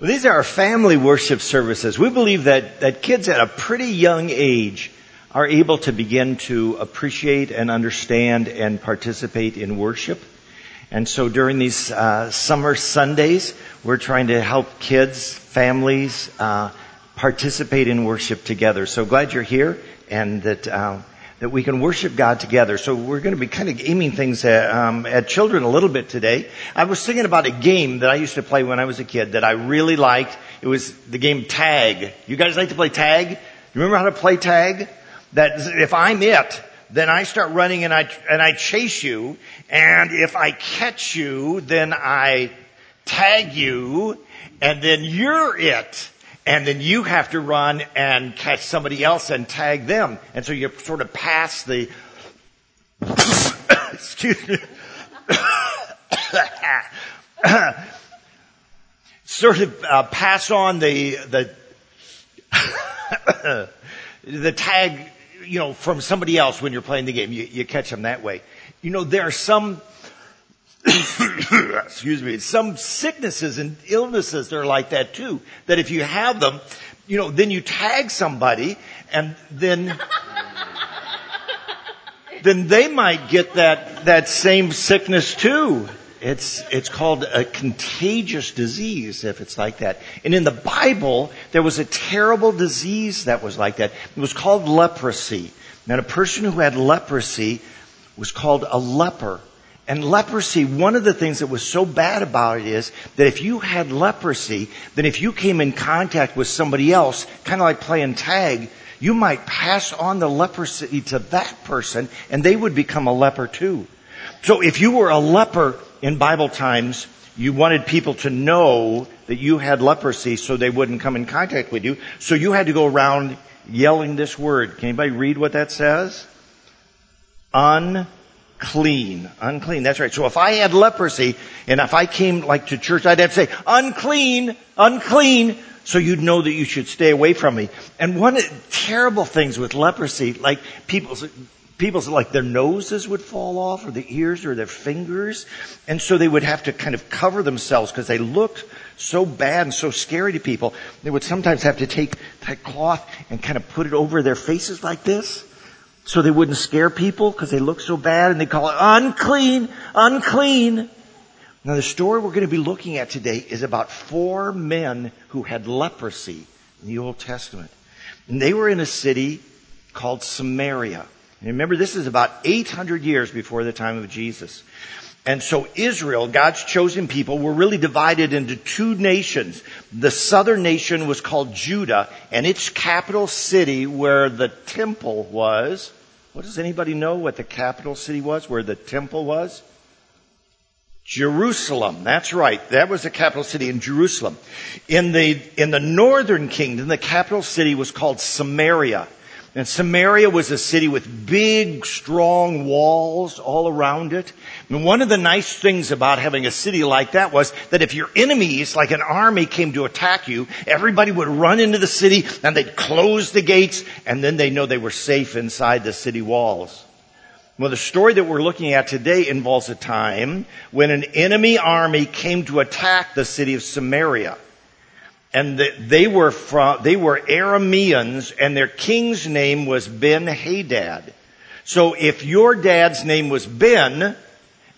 Well, these are our family worship services. We believe that, that kids at a pretty young age are able to begin to appreciate and understand and participate in worship. And so during these uh, summer Sundays, we're trying to help kids, families, uh, participate in worship together. So glad you're here and that uh, that we can worship God together. So we're going to be kind of aiming things at, um, at children a little bit today. I was thinking about a game that I used to play when I was a kid that I really liked. It was the game tag. You guys like to play tag? You remember how to play tag? That if I'm it, then I start running and I and I chase you, and if I catch you, then I tag you, and then you're it and then you have to run and catch somebody else and tag them. And so you sort of pass the, excuse me, sort of uh, pass on the, the, the tag, you know, from somebody else when you're playing the game. You, you catch them that way. You know, there are some excuse me, some sicknesses and illnesses that are like that too. That if you have them, you know, then you tag somebody and then, then they might get that, that same sickness too. It's, it's called a contagious disease if it's like that. And in the Bible, there was a terrible disease that was like that. It was called leprosy. And a person who had leprosy was called a leper. And leprosy, one of the things that was so bad about it is that if you had leprosy, then if you came in contact with somebody else, kind of like playing tag, you might pass on the leprosy to that person and they would become a leper too. So if you were a leper in Bible times, you wanted people to know that you had leprosy so they wouldn't come in contact with you. So you had to go around yelling this word. Can anybody read what that says? Un clean. Unclean. That's right. So if I had leprosy and if I came like to church, I'd have to say, unclean, unclean. So you'd know that you should stay away from me. And one of the terrible things with leprosy, like people's, people's like their noses would fall off or the ears or their fingers. And so they would have to kind of cover themselves because they looked so bad and so scary to people. They would sometimes have to take that cloth and kind of put it over their faces like this so they wouldn't scare people because they look so bad and they call it unclean, unclean. Now the story we're going to be looking at today is about four men who had leprosy in the Old Testament. And they were in a city called Samaria. And remember, this is about 800 years before the time of Jesus. And so Israel, God's chosen people, were really divided into two nations. The southern nation was called Judah, and its capital city where the temple was. What does anybody know what the capital city was, where the temple was? Jerusalem. That's right. That was the capital city in Jerusalem. In the, in the northern kingdom, the capital city was called Samaria. And Samaria was a city with big, strong walls all around it. And one of the nice things about having a city like that was that if your enemies, like an army, came to attack you, everybody would run into the city and they'd close the gates and then they know they were safe inside the city walls. Well, the story that we're looking at today involves a time when an enemy army came to attack the city of Samaria and they were from, they were Arameans and their king's name was Ben Hadad. So if your dad's name was Ben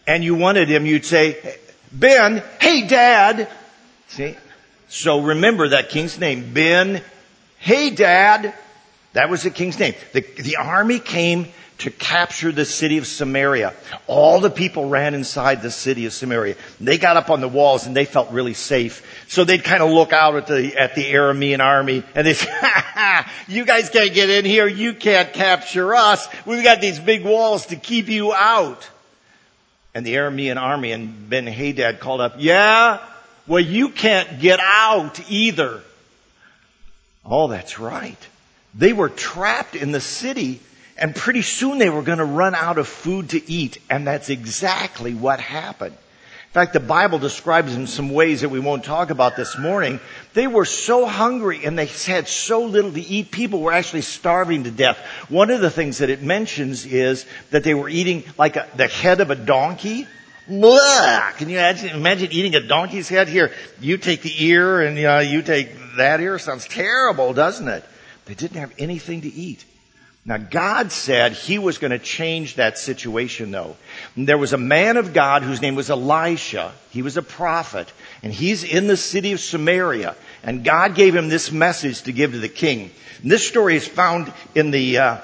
and you wanted him, you'd say, Ben, hey dad. See? So remember that king's name, Ben, hey dad. That was the king's name. The, the army came to capture the city of Samaria. All the people ran inside the city of Samaria. They got up on the walls and they felt really safe. So they'd kind of look out at the, at the Aramean army and they say, ha, ha, you guys can't get in here. You can't capture us. We've got these big walls to keep you out. And the Aramean army and Ben Hadad called up, yeah, well you can't get out either. Oh, that's right. They were trapped in the city and pretty soon they were going to run out of food to eat. And that's exactly what happened. In fact, the Bible describes in some ways that we won't talk about this morning. They were so hungry and they had so little to eat. People were actually starving to death. One of the things that it mentions is that they were eating like a, the head of a donkey Blah! Can you imagine, imagine eating a donkey's head? Here, you take the ear and uh, you take that ear. Sounds terrible, doesn't it? They didn't have anything to eat. Now God said He was going to change that situation though. There was a man of God whose name was Elisha. He was a prophet and he's in the city of Samaria and God gave him this message to give to the king. And this story is found in the, uh,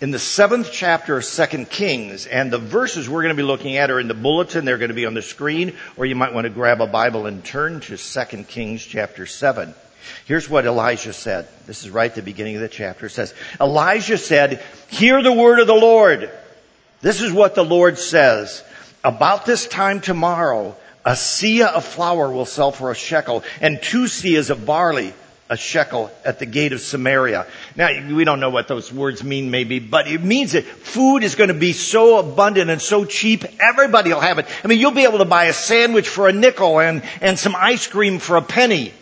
in the seventh chapter of Second Kings, and the verses we're going to be looking at are in the bulletin. They're going to be on the screen, or you might want to grab a Bible and turn to Second Kings chapter seven. Here's what Elijah said. This is right at the beginning of the chapter. It says, Elijah said, hear the word of the Lord. This is what the Lord says. About this time tomorrow, a seah of flour will sell for a shekel and two seahs of barley a shekel at the gate of Samaria. Now, we don't know what those words mean maybe, but it means that food is going to be so abundant and so cheap, everybody will have it. I mean, you'll be able to buy a sandwich for a nickel and, and some ice cream for a penny.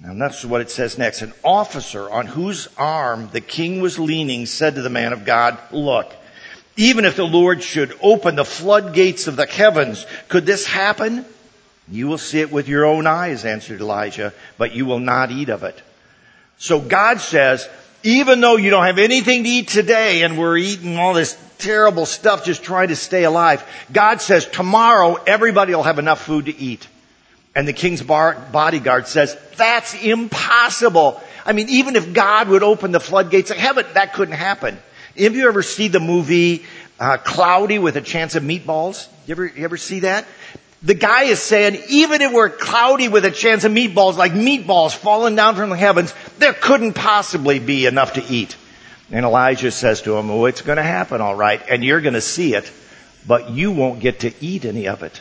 Now that's what it says next. An officer on whose arm the king was leaning said to the man of God, look, even if the Lord should open the floodgates of the heavens, could this happen? You will see it with your own eyes, answered Elijah, but you will not eat of it. So God says, even though you don't have anything to eat today and we're eating all this terrible stuff just trying to stay alive, God says tomorrow everybody will have enough food to eat. And the king's bodyguard says, that's impossible. I mean, even if God would open the floodgates of heaven, that couldn't happen. Have you ever see the movie uh, Cloudy with a Chance of Meatballs? You ever, you ever see that? The guy is saying, even if we're cloudy with a chance of meatballs, like meatballs falling down from the heavens, there couldn't possibly be enough to eat. And Elijah says to him, oh, it's going to happen all right, and you're going to see it, but you won't get to eat any of it.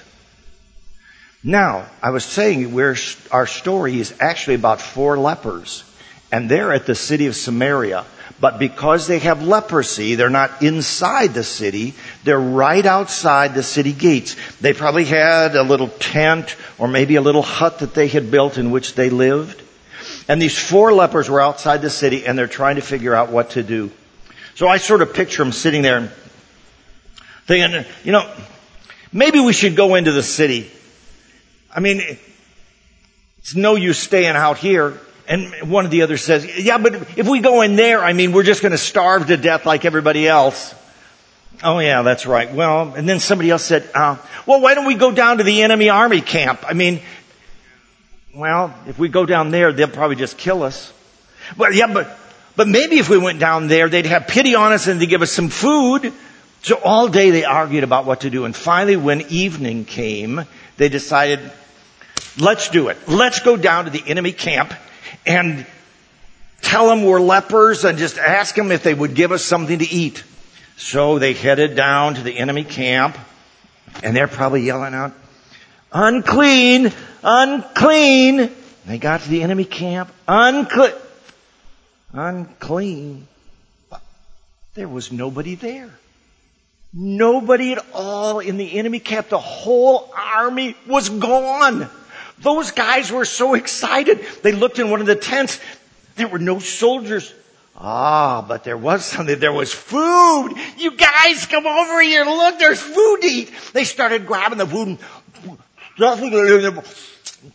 Now, I was saying where our story is actually about four lepers, and they're at the city of Samaria. But because they have leprosy, they're not inside the city. They're right outside the city gates. They probably had a little tent or maybe a little hut that they had built in which they lived. And these four lepers were outside the city and they're trying to figure out what to do. So I sort of picture them sitting there thinking, you know, maybe we should go into the city. I mean, it's no use staying out here. And one of the others says, yeah, but if we go in there, I mean, we're just going to starve to death like everybody else. Oh yeah, that's right. Well, and then somebody else said, uh, well, why don't we go down to the enemy army camp? I mean, well, if we go down there, they'll probably just kill us. But yeah, but, but maybe if we went down there, they'd have pity on us and they'd give us some food. So all day they argued about what to do. And finally, when evening came, they decided, let's do it. Let's go down to the enemy camp and tell them we're lepers and just ask them if they would give us something to eat. So they headed down to the enemy camp and they're probably yelling out, unclean, unclean. They got to the enemy camp, unclean, unclean. There was nobody there. Nobody at all in the enemy camp. The whole army was gone. Those guys were so excited. They looked in one of the tents. There were no soldiers. Ah, but there was something. There was food. You guys come over here. Look, there's food to eat. They started grabbing the food and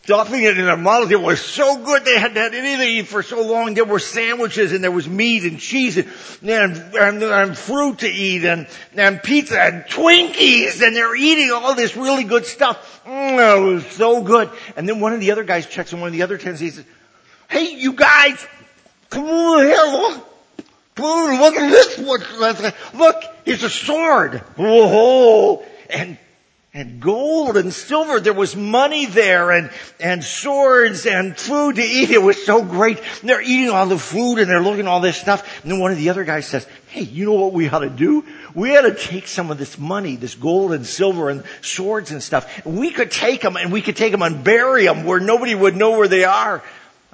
stuffing it in their, mouths. It was so good. They hadn't had anything to eat for so long. There were sandwiches and there was meat and cheese and, and, and, and fruit to eat and, and pizza and Twinkies and they're eating all this really good stuff. Mm, it was so good. And then one of the other guys checks in one of the other tents. He says, "Hey, you guys, come over here. Look, come over. Look at this. Look, look, it's a sword. Whoa!" And and gold and silver. There was money there and, and swords and food to eat. It was so great. And they're eating all the food and they're looking at all this stuff. And then one of the other guys says, Hey, you know what we ought to do? We ought to take some of this money, this gold and silver and swords and stuff. We could take them and we could take them and bury them where nobody would know where they are.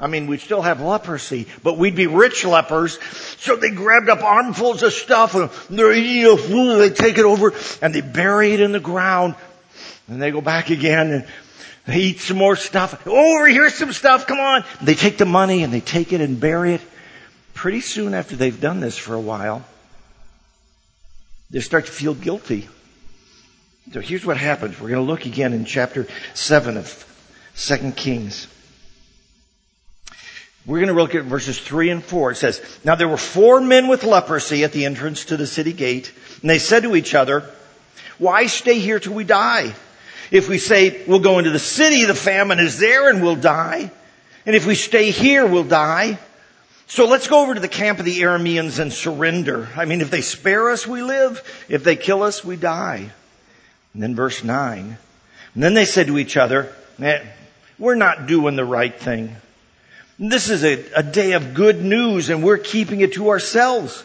I mean, we'd still have leprosy, but we'd be rich lepers. So they grabbed up armfuls of stuff and they're eating the food and they take it over and they bury it in the ground and they go back again and they eat some more stuff. Oh, over here's some stuff. Come on. They take the money and they take it and bury it. Pretty soon after they've done this for a while, they start to feel guilty. So here's what happens. We're going to look again in chapter 7 of 2 Kings. We're going to look at verses 3 and 4. It says, Now there were four men with leprosy at the entrance to the city gate, and they said to each other, Why stay here till we die? If we say we'll go into the city, the famine is there and we'll die. And if we stay here, we'll die. So let's go over to the camp of the Arameans and surrender. I mean, if they spare us, we live. If they kill us, we die. And then verse 9. And then they said to each other, we're not doing the right thing. This is a, a day of good news and we're keeping it to ourselves.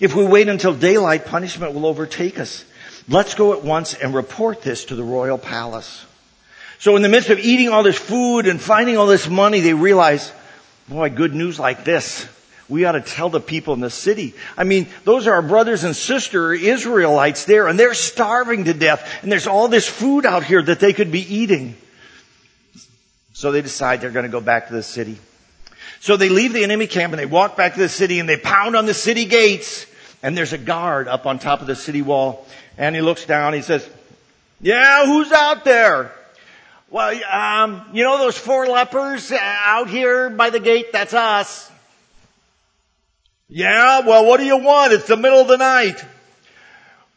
If we wait until daylight, punishment will overtake us. Let's go at once and report this to the royal palace. So in the midst of eating all this food and finding all this money, they realize, Boy, good news like this. We ought to tell the people in the city. I mean, those are our brothers and sister Israelites there, and they're starving to death, and there's all this food out here that they could be eating. So they decide they're going to go back to the city. So they leave the enemy camp and they walk back to the city and they pound on the city gates, and there's a guard up on top of the city wall, and he looks down, he says, yeah, who's out there? Well, um, you know those four lepers out here by the gate? That's us. Yeah, well, what do you want? It's the middle of the night.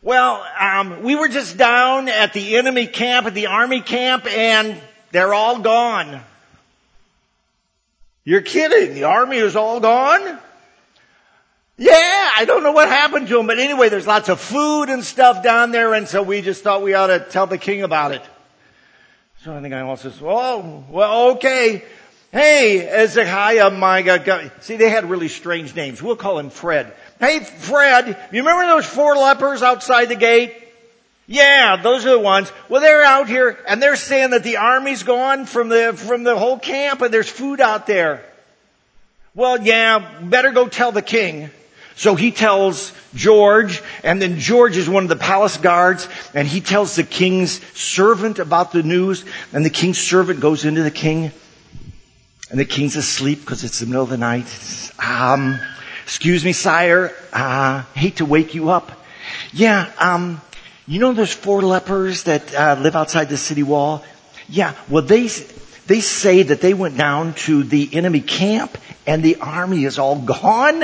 Well, um, we were just down at the enemy camp, at the army camp, and they're all gone. You're kidding. The army is all gone? Yeah, I don't know what happened to him, but anyway, there's lots of food and stuff down there, and so we just thought we ought to tell the king about it. So I think I also says, oh, well, okay. Hey, Ezekiah, my God. See, they had really strange names. We'll call him Fred. Hey, Fred, you remember those four lepers outside the gate? Yeah, those are the ones. Well, they're out here and they're saying that the army's gone from the, from the whole camp and there's food out there. Well, yeah, better go tell the king. So he tells George, and then George is one of the palace guards, and he tells the king's servant about the news, and the king's servant goes into the king, and the king's asleep because it's the middle of the night. Um, excuse me, sire, uh, hate to wake you up. Yeah, um, you know those four lepers that uh, live outside the city wall? Yeah, well they they say that they went down to the enemy camp and the army is all gone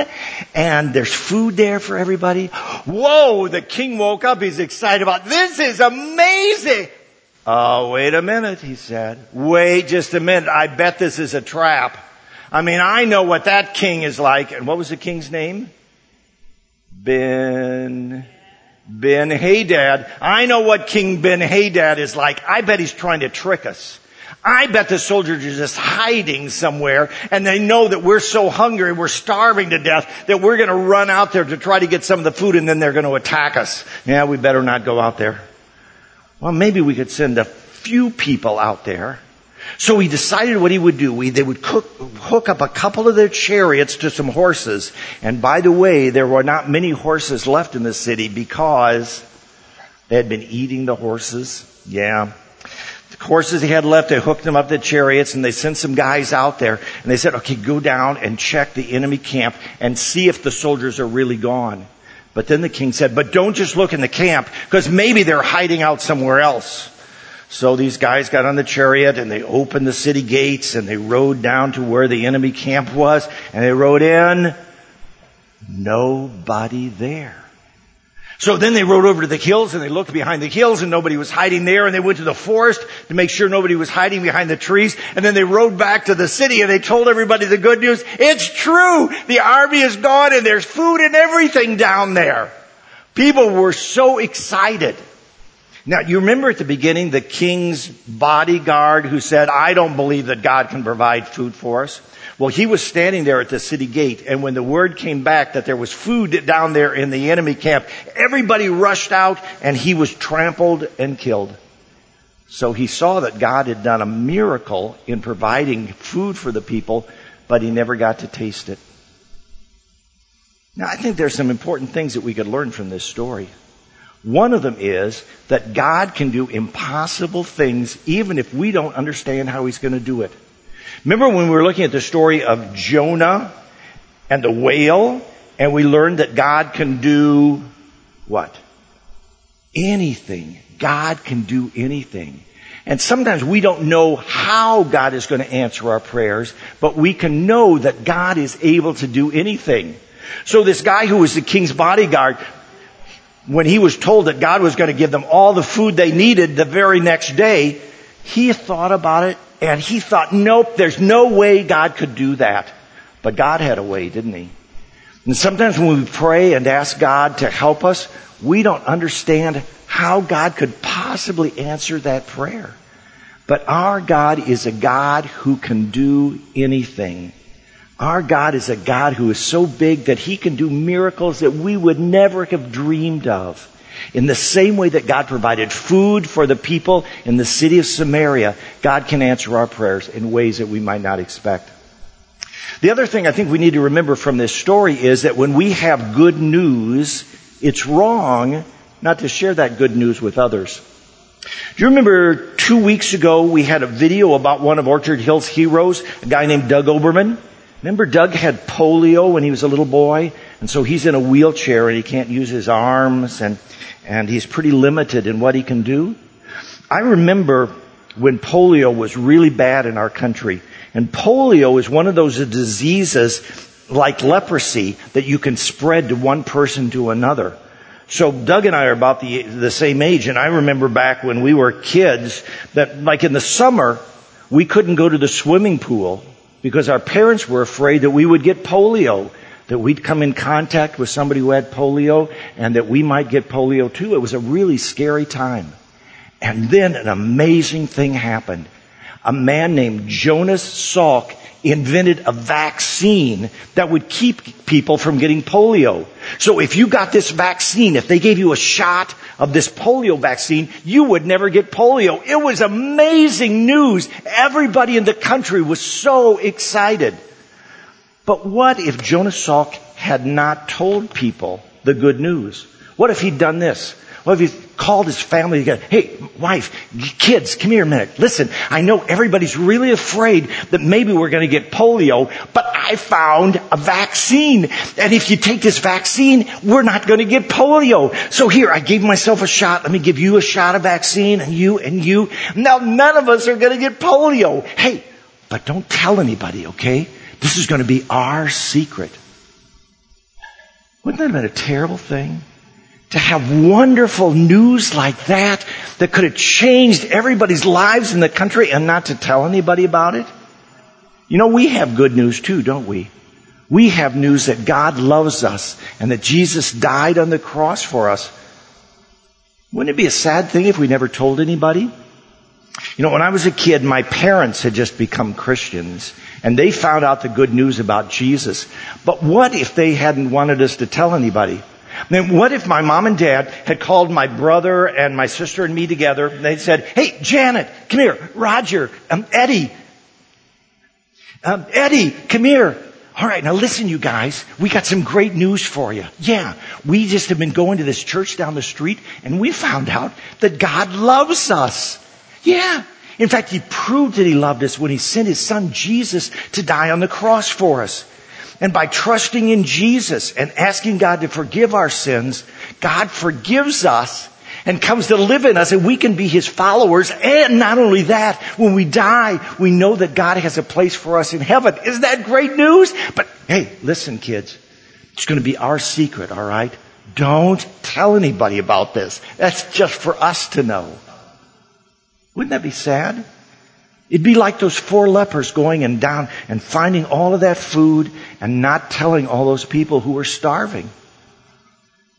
and there's food there for everybody. Whoa, the king woke up. He's excited about this is amazing. Oh, wait a minute, he said. Wait just a minute. I bet this is a trap. I mean, I know what that king is like. And what was the king's name? Ben, Ben Hadad. I know what King Ben Hadad is like. I bet he's trying to trick us. I bet the soldiers are just hiding somewhere and they know that we're so hungry, we're starving to death that we're going to run out there to try to get some of the food and then they're going to attack us. Yeah, we better not go out there. Well, maybe we could send a few people out there. So he decided what he would do. We, they would cook, hook up a couple of their chariots to some horses. And by the way, there were not many horses left in the city because they had been eating the horses. Yeah horses he had left, they hooked them up to chariots and they sent some guys out there and they said, okay, go down and check the enemy camp and see if the soldiers are really gone. But then the king said, but don't just look in the camp because maybe they're hiding out somewhere else. So these guys got on the chariot and they opened the city gates and they rode down to where the enemy camp was and they rode in. Nobody there. So then they rode over to the hills and they looked behind the hills and nobody was hiding there and they went to the forest to make sure nobody was hiding behind the trees and then they rode back to the city and they told everybody the good news. It's true! The army is gone and there's food and everything down there. People were so excited. Now, you remember at the beginning the king's bodyguard who said, I don't believe that God can provide food for us. Well, he was standing there at the city gate, and when the word came back that there was food down there in the enemy camp, everybody rushed out, and he was trampled and killed. So he saw that God had done a miracle in providing food for the people, but he never got to taste it. Now, I think there's some important things that we could learn from this story. One of them is that God can do impossible things even if we don't understand how he's going to do it. Remember when we were looking at the story of Jonah and the whale, and we learned that God can do what? anything. God can do anything. And sometimes we don't know how God is going to answer our prayers, but we can know that God is able to do anything. So this guy who was the king's bodyguard, when he was told that God was going to give them all the food they needed the very next day, he thought about it and he thought, nope, there's no way God could do that. But God had a way, didn't he? And sometimes when we pray and ask God to help us, we don't understand how God could possibly answer that prayer. But our God is a God who can do anything. Our God is a God who is so big that He can do miracles that we would never have dreamed of. In the same way that God provided food for the people in the city of Samaria, God can answer our prayers in ways that we might not expect. The other thing I think we need to remember from this story is that when we have good news, it's wrong not to share that good news with others. Do you remember two weeks ago we had a video about one of Orchard Hill's heroes, a guy named Doug Oberman? Remember Doug had polio when he was a little boy? And so he's in a wheelchair and he can't use his arms and, and he's pretty limited in what he can do. I remember when polio was really bad in our country. And polio is one of those diseases like leprosy that you can spread to one person to another. So Doug and I are about the, the same age, and I remember back when we were kids that, like in the summer, we couldn't go to the swimming pool because our parents were afraid that we would get polio, that we'd come in contact with somebody who had polio, and that we might get polio too. It was a really scary time. And then an amazing thing happened. A man named Jonas Salk invented a vaccine that would keep people from getting polio. So if you got this vaccine, if they gave you a shot of this polio vaccine, you would never get polio. It was amazing news. Everybody in the country was so excited. But what if Jonas Salk had not told people the good news? What if he'd done this? What if he called his family together? Hey, wife, kids, come here a minute. Listen, I know everybody's really afraid that maybe we're going to get polio, but I found a vaccine. And if you take this vaccine, we're not going to get polio. So here, I gave myself a shot. Let me give you a shot of vaccine and you and you. Now none of us are going to get polio. Hey, but don't tell anybody, okay? This is going to be our secret. Wouldn't that have been a terrible thing? to have wonderful news like that that could have changed everybody's lives in the country and not to tell anybody about it? You know, we have good news too, don't we? We have news that God loves us and that Jesus died on the cross for us. Wouldn't it be a sad thing if we never told anybody? You know, when I was a kid, my parents had just become Christians and they found out the good news about Jesus. But what if they hadn't wanted us to tell anybody? Then what if my mom and dad had called my brother and my sister and me together and they said, hey, Janet, come here. Roger, um, Eddie. Um, Eddie, come here. All right, now listen, you guys. We got some great news for you. Yeah, we just have been going to this church down the street and we found out that God loves us. Yeah. In fact, He proved that He loved us when He sent His Son Jesus to die on the cross for us. And by trusting in Jesus and asking God to forgive our sins, God forgives us and comes to live in us and we can be His followers. And not only that, when we die, we know that God has a place for us in heaven. Isn't that great news? But hey, listen kids, it's going to be our secret, alright? Don't tell anybody about this. That's just for us to know. Wouldn't that be sad? It'd be like those four lepers going and down and finding all of that food and not telling all those people who were starving.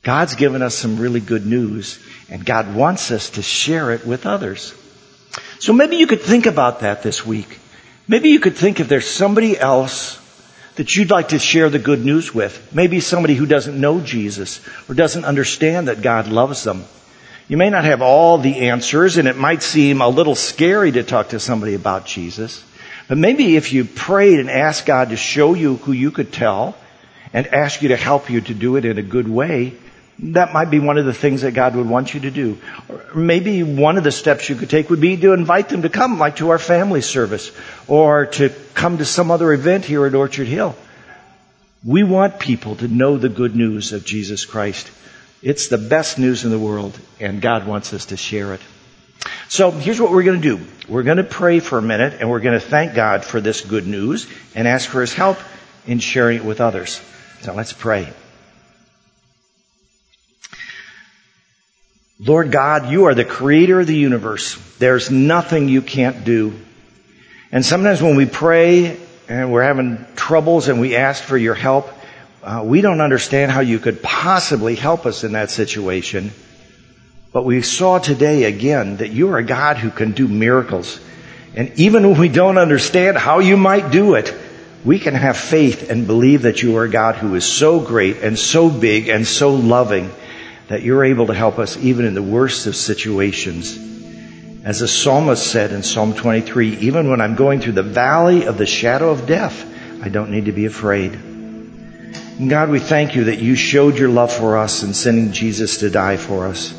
God's given us some really good news and God wants us to share it with others. So maybe you could think about that this week. Maybe you could think if there's somebody else that you'd like to share the good news with. Maybe somebody who doesn't know Jesus or doesn't understand that God loves them. You may not have all the answers and it might seem a little scary to talk to somebody about Jesus. But maybe if you prayed and asked God to show you who you could tell and ask you to help you to do it in a good way, that might be one of the things that God would want you to do. Or maybe one of the steps you could take would be to invite them to come, like to our family service, or to come to some other event here at Orchard Hill. We want people to know the good news of Jesus Christ. It's the best news in the world, and God wants us to share it. So here's what we're going to do. We're going to pray for a minute, and we're going to thank God for this good news and ask for His help in sharing it with others. So let's pray. Lord God, you are the creator of the universe. There's nothing you can't do. And sometimes when we pray and we're having troubles and we ask for your help, uh, we don't understand how you could possibly help us in that situation. But we saw today again that you are a God who can do miracles. And even when we don't understand how you might do it, we can have faith and believe that you are a God who is so great and so big and so loving that you're able to help us even in the worst of situations. As the psalmist said in Psalm 23, even when I'm going through the valley of the shadow of death, I don't need to be afraid. And God, we thank you that you showed your love for us in sending Jesus to die for us.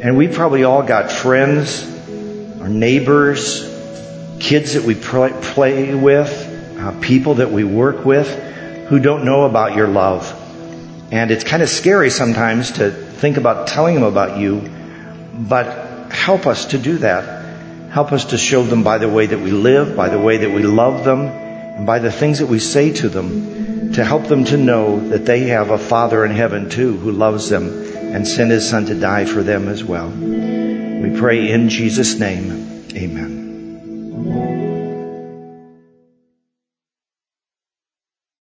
And we probably all got friends, our neighbors, kids that we play with, uh, people that we work with who don't know about your love. And it's kind of scary sometimes to think about telling them about you, but help us to do that. Help us to show them by the way that we live, by the way that we love them, and by the things that we say to them to help them to know that they have a Father in heaven too who loves them and sent his Son to die for them as well. We pray in Jesus' name. Amen.